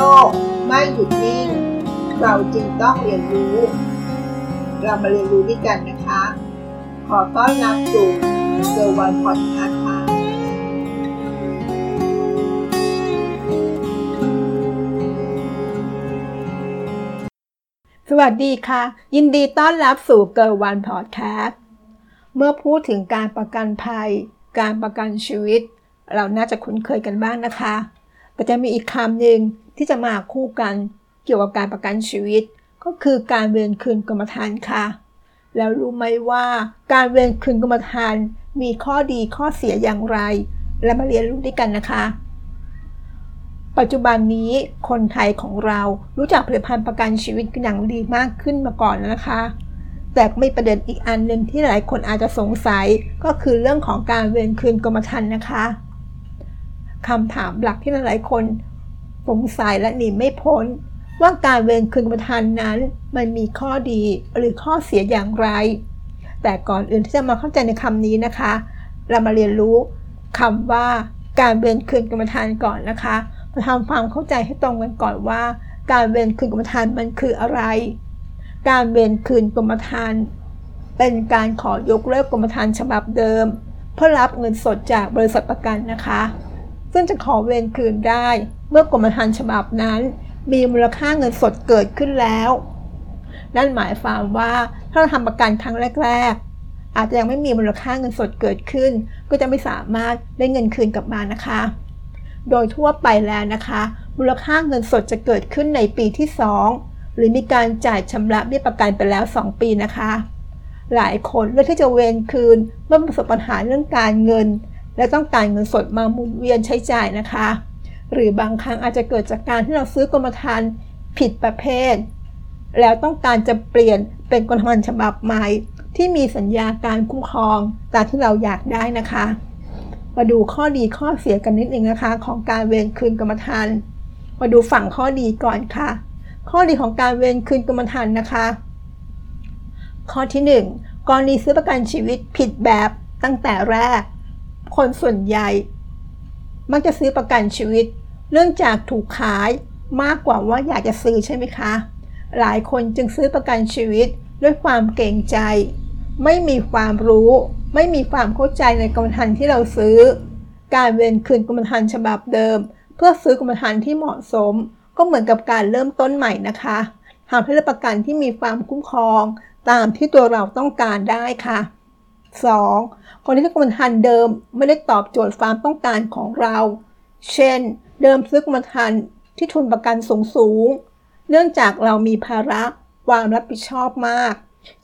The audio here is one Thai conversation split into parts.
ลกไม่หยุดนิ่ง เราจึงต้องเรียนรู้ เรามาเรียนรู้ด้วยกันนะคะ ขอต้อนรับสู่เกิร์ลวันพอดแคสต์ค่ะสวัสดีค่ะ ยินดีต้อนรับสู่เกิร์ลวันพอดแคสต์เมื่อพูดถึงการประกันภัย การประกันชีวิต เราน่าจะคุ้นเคยกันบ้างนะคะ แต่จะมีอีกคำหนึ่ง ที่จะมาคู่กันเกี่ยวกับการประกันชีวิต ก็คือการเวรคืนกรรมธรรม์ค่ะ แล้วรู้ไหมว่าการเวรคืนกรรมธรรม์มีข้อดีข้อเสียอย่างไร และมาเรียนรู้ด้วยกันนะคะ ปัจจุบันนี้คนไทยของเรารู้จักผลิตภัณฑ์ประกันชีวิตกันอย่างดีมากขึ้นมาก่อนแล้วนะคะแต่ไม่ประเด็นอีกอันหนึ่งที่หลายคนอาจจะสงสัยก็คือเรื่องของการเวรคืนกรมธรรม์นะคะคำถามหลักที่หลายคน สงสัยและหนีไม่พ้น ว่าการเวรคืนกรมธรรมนั้น มันมีข้อดีหรือข้อเสียอย่างไร แต่ก่อนอื่นที่จะมาเข้าใจในคำนี้นะคะ เรามาเรียนรู้คำว่าการเวรคืนกรรมธรรมก่อนนะคะมาทำความเข้าใจให้ตรงกันก่อนว่า การเวรคืนกรมธรรมมันคืออะไร การเวรคืนกรมธรรมเป็นการขอยกเลิกกรมธรรมฉบับเดิม เพื่อรับเงินสดจากบริษัทประกันนะคะ ซึ่งจะขอเวรคืนได้ เมื่อกรมธรรม์ฉบับนั้น มีมูลค่าเงินสดเกิดขึ้นแล้ว นั่นหมายความว่าถ้าเราทำประกันครั้งแรก ๆ อาจจะยังไม่มีมูลค่าเงินสดเกิดขึ้น ก็จะไม่สามารถได้เงินคืนกลับมานะคะ โดยทั่วไปแล้วนะคะ มูลค่าเงินสดจะเกิดขึ้นในปีที่ 2 หรือมีการจ่ายชำระเบี้ยประกันไปแล้ว 2 ปีนะคะหลายคนเลือกที่จะเวนคืนเมื่อประสบปัญหาเรื่องการเงิน และต้องการเงินสดมาหมุนเวียนใช้จ่ายนะคะ หรือบางครั้งอาจจะเกิดจากการที่เราซื้อกรมธรรม์ผิดประเภท แล้วต้องการจะเปลี่ยนเป็นกรมธรรม์ฉบับใหม่ ที่มีสัญญาการคุ้มครองตามที่เราอยากได้นะคะ มาดูข้อดีข้อเสียกันนิดนึงนะคะ ของการเวรคืนกรรมธรรม์มาดูฝั่งข้อดีก่อนค่ะ ข้อดีของการเวรคืนกรมธรรม์นะคะ ข้อที่ 1 กรณีซื้อประกันชีวิตผิดแบบตั้งแต่แรก คนส่วนใหญ่ มักจะซื้อประกันชีวิต เนื่องจากถูกขายมากกว่าว่าอยากจะซื้อใช่ไหมคะ หลายคนจึงซื้อประกันชีวิตด้วยความเกรงใจ ไม่มีความรู้ ไม่มีความเข้าใจในกรมธรรม์ที่เราซื้อ การเวนคืนกรมธรรม์ฉบับเดิม เพื่อซื้อกรมธรรม์ที่เหมาะสม ก็เหมือนกับการเริ่มต้นใหม่นะคะทำให้ประกันที่มีความคุ้มครอง ตามที่ตัวเราต้องการได้ค่ะ 2. คนที่กรมธรรม์เดิมไม่ได้ตอบโจทย์ความต้องการของเรา เช่น เดิมซื้อกรมธรรม์ที่ทุนประกันสูงสูง เนื่องจากเรามีภาระความรับผิดชอบมาก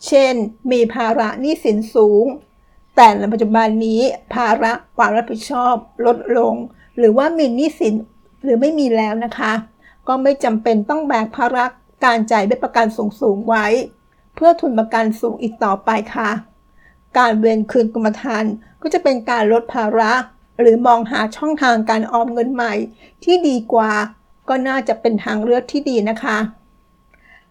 เช่น มีภาระหนี้สินสูง แต่ในปัจจุบันนี้ภาระความรับผิดชอบลดลง หรือว่ามีหนี้สินหรือไม่มีแล้วนะคะ ก็ไม่จำเป็นต้องแบกภาระการจ่ายเบี้ยประกันสูงสูงไว้ เพื่อทุนประกันสูงอีกต่อไปค่ะ การเวนคืนกรมธรรม์ก็จะเป็นการลดภาระ หรือมองหาช่องทางการออมเงินใหม่ที่ดีกว่า ก็น่าจะเป็นทางเลือกที่ดีนะคะ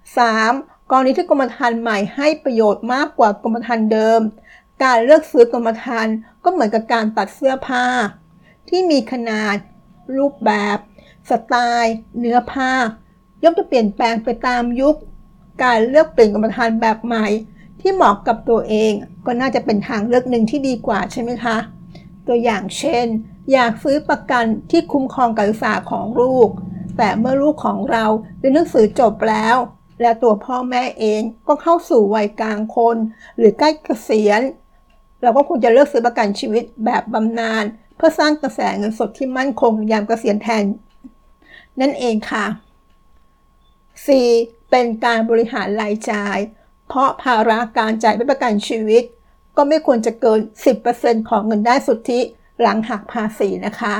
3. กรณีที่กรมธรรม์ใหม่ให้ประโยชน์มากกว่ากรมธรรม์เดิม การเลือกซื้อกรมธรรม์ก็เหมือนกับการตัดเสื้อผ้า ที่มีขนาด รูปแบบ สไตล์ เนื้อผ้าย่อมจะเปลี่ยนแปลงไปตามยุค การเลือกเปลี่ยนกรมธรรม์แบบใหม่ ที่เหมาะกับตัวเองก็น่าจะเป็นทางเลือกหนึ่งที่ดีกว่าใช่ไหมคะ ตัวอย่างเช่น อยากซื้อประกันที่คุ้มครองการศึกษาของลูก แต่เมื่อลูกของเราเรียนหนังสือจบแล้ว และตัวพ่อแม่เองก็เข้าสู่วัยกลางคน หรือใกล้เกษียณ เราก็ควรจะเลือกซื้อประกันชีวิตแบบบำนาญเพื่อสร้างกระแสเงินสดที่มั่นคงยามเกษียณแทน นั่นเองค่ะ 4. เป็นการบริหารรายจ่าย เพราะภาระการจ่ายประกันชีวิต ก็ไม่ควรจะเกิน 10%ของเงินได้สุทธิหลังหักภาษีนะคะ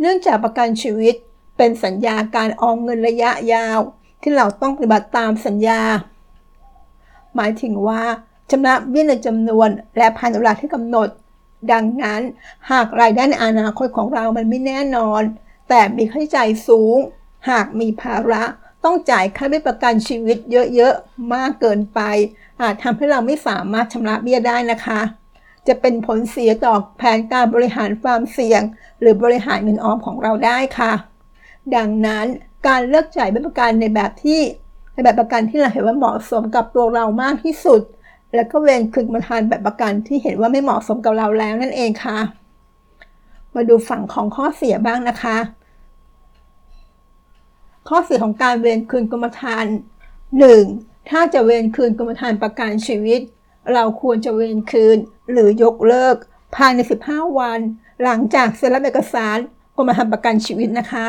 เนื่องจากประกันชีวิตเป็นสัญญาการออมเงินระยะยาว ที่เราต้องปฏิบัติตามสัญญา หมายถึงว่าชำระเบี้ยในจำนวนและภายในเวลาที่กำหนด ดังนั้นหากรายได้ในอนาคตของเรามันไม่แน่นอน แต่มีค่าใช้จ่ายสูง หากมีภาระ ต้องจ่ายค่าเบี้ยประกันชีวิตเยอะๆ มากเกินไป อาจทำให้เราไม่สามารถชำระเบี้ยได้นะคะ จะเป็นผลเสียต่อแผนการบริหารความเสี่ยง หรือบริหารเงินออมของเราได้ค่ะ ดังนั้นการเลือกจ่ายเป็นประกันในแบบที่ในแบบประกันที่เราเห็นว่าเหมาะสมกับตัวเรามากที่สุด แล้วก็เวนคืนมาทานแบบประกันที่เห็นว่าไม่เหมาะสมกับเราแล้วนั่นเองค่ะ มาดูฝั่งของข้อเสียบ้างนะคะ ข้อเสียของการเวนคืนกรมธรรม์ 1. ถ้าจะเวนคืนกรมธรรม์ประกันชีวิต เราควรจะเวนคืนหรือยกเลิก ภายใน 15 วัน หลังจากเซ็นรับเอกสารกรมธรรม์ประกันชีวิตนะคะ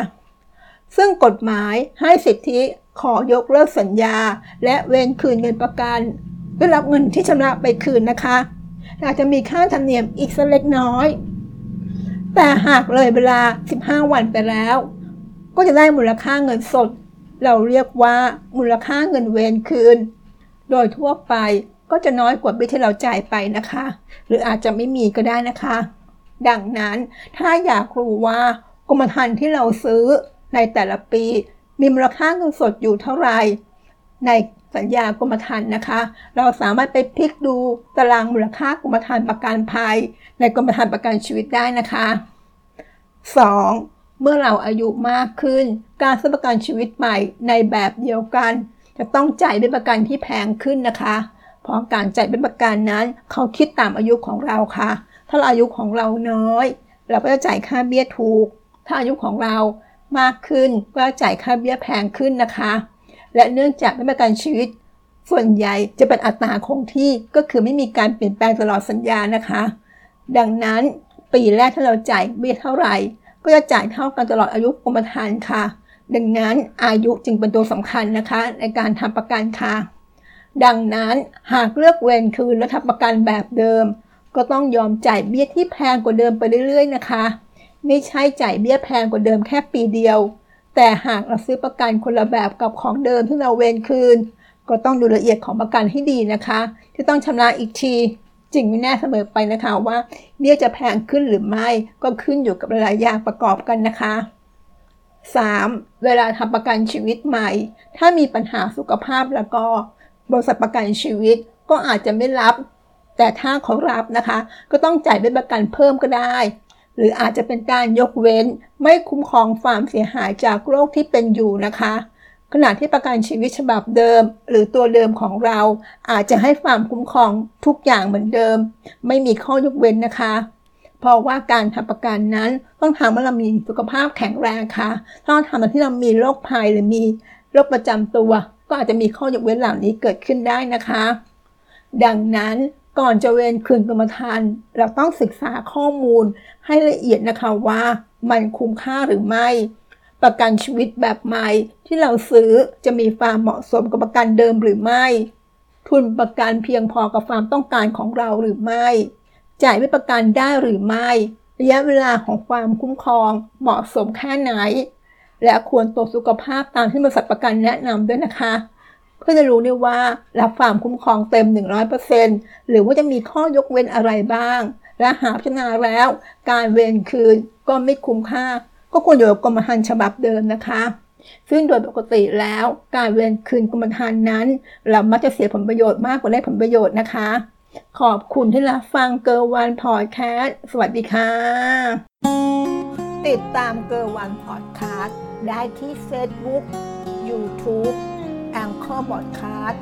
ซึ่งกฎหมายให้สิทธิขอยกเลิกสัญญา และเวนคืนเงินประกันได้รับเงินที่ชำระไปคืนนะคะ อาจจะมีค่าธรรมเนียมอีกสักเล็กน้อย แต่หากเลยเวลา 15 วันไปแล้ว ก็จะได้มูลค่าเงินสด เราเรียกว่ามูลค่าเงินเวนคืน โดยทั่วไปก็จะน้อยกว่าบิที่เราจ่ายไปนะคะ หรืออาจจะไม่มีก็ได้นะคะ ดังนั้นถ้าอยากรู้ว่ากรมธรรม์ที่เราซื้อในแต่ละปี มีมูลค่าเงินสดอยู่เท่าไหร่ในสัญญากรมธรรม์นะคะ เราสามารถไปพลิกดูตารางมูลค่ากรมธรรม์ประกันภัย ในกรมธรรม์ประกันชีวิตได้นะคะ 2. เมื่อเราอายุมากขึ้น การซื้อประกันชีวิตใหม่ในแบบเดียวกัน จะต้องจ่ายเป็นประกันที่แพงขึ้นนะคะ เพราะการจ่ายเป็นประกันนั้น เขาคิดตามอายุของเราค่ะ ถ้าอายุของเราน้อย เราก็จะจ่ายค่าเบี้ยถูก ถ้าอายุของเรามากขึ้นก็จ่ายค่าเบี้ยแพงขึ้นนะคะ และเนื่องจากประกันชีวิต ส่วนใหญ่จะเป็นอัตราคงที่ก็คือไม่มีการเปลี่ยนแปลงตลอดสัญญานะคะ ดังนั้นปีแรกถ้าเราจ่ายเบี้ยเท่าไหร่ ก็จะจ่ายเท่ากันตลอดอายุกรมธรรม์ค่ะ ดังนั้นอายุจึงเป็นตัวสำคัญนะคะ ในการทำประกันค่ะ ดังนั้นหากเลือกเวรคืนและทำประกันแบบเดิม ก็ต้องยอมจ่ายเบี้ยที่แพงกว่าเดิมไปเรื่อย ๆ นะคะ ไม่ใช่จ่ายเบี้ยแพงกว่าเดิมแค่ปีเดียว แต่หากเราซื้อประกันคนละแบบกับของเดิมที่เราเวรคืน ก็ต้องดูละเอียดของประกันให้ดีนะคะ ที่ต้องชำระอีกที จริงไม่แน่เสมอไปนะคะว่าเบี้ยจะแพงขึ้นหรือไม่ก็ขึ้นอยู่กับหลายอย่างประกอบกันนะคะ 3. เวลาทำประกันชีวิตใหม่ ถ้ามีปัญหาสุขภาพแล้วก็ บริษัทประกันชีวิตก็อาจจะไม่รับ แต่ถ้าเขารับนะคะ ก็ต้องจ่ายเป็นประกันเพิ่มก็ได้ หรืออาจจะเป็นการยกเว้น ไม่คุ้มครองความเสียหายจากโรคที่เป็นอยู่นะคะ ขณะที่ประกันชีวิตฉบับเดิม หรือตัวเดิมของเรา อาจจะให้ความคุ้มครองทุกอย่างเหมือนเดิม ไม่มีข้อยกเว้นนะคะ เพราะว่าการทำประกันนั้นต้องทำว่าเรามีสุขภาพแข็งแรงค่ะต้องทำที่เรามีโรคภัยหรือมีโรคประจำตัว ก็อาจจะมีข้อยกเว้นเหล่านี้เกิดขึ้นได้นะคะ ดังนั้นก่อนจะเวนคืนกรรมธรรม์เราต้องศึกษาข้อมูลให้ละเอียดนะคะว่ามันคุ้มค่าหรือไม่ ประกันชีวิตแบบใหม่ ที่เราซื้อจะมีความเหมาะสมกับประกันเดิมหรือไม่ ทุนประกันเพียงพอกับความต้องการของเราหรือไม่ จ่ายไม่ประกันได้หรือไม่ ระยะเวลาของความคุ้มครองเหมาะสมแค่ไหน และควรตรวจสุขภาพตามที่บริษัทประกันแนะนำด้วยนะคะเพื่อจะรู้ได้ว่ารับความคุ้มครองเต็ม 100%หรือว่าจะมีข้อยกเว้นอะไรบ้าง และหาพิจารณาแล้ว การเวนคืนก็ไม่คุ้มค่า ก็ควรอยู่กับกรมธรรม์ฉบับเดิมนะคะ ซึ่งโดยปกติแล้วการเวียนคืนกรมธรรม์นั้น เรามักจะเสียผลประโยชน์มากกว่าได้ผลประโยชน์นะคะ ขอบคุณที่รับฟังเกอร์วันพอดแคสต์สวัสดีค่ะ ติดตามเกอร์วันพอดแคสต์ได้ที่ Facebook YouTube แองเกอร์บอดคสต์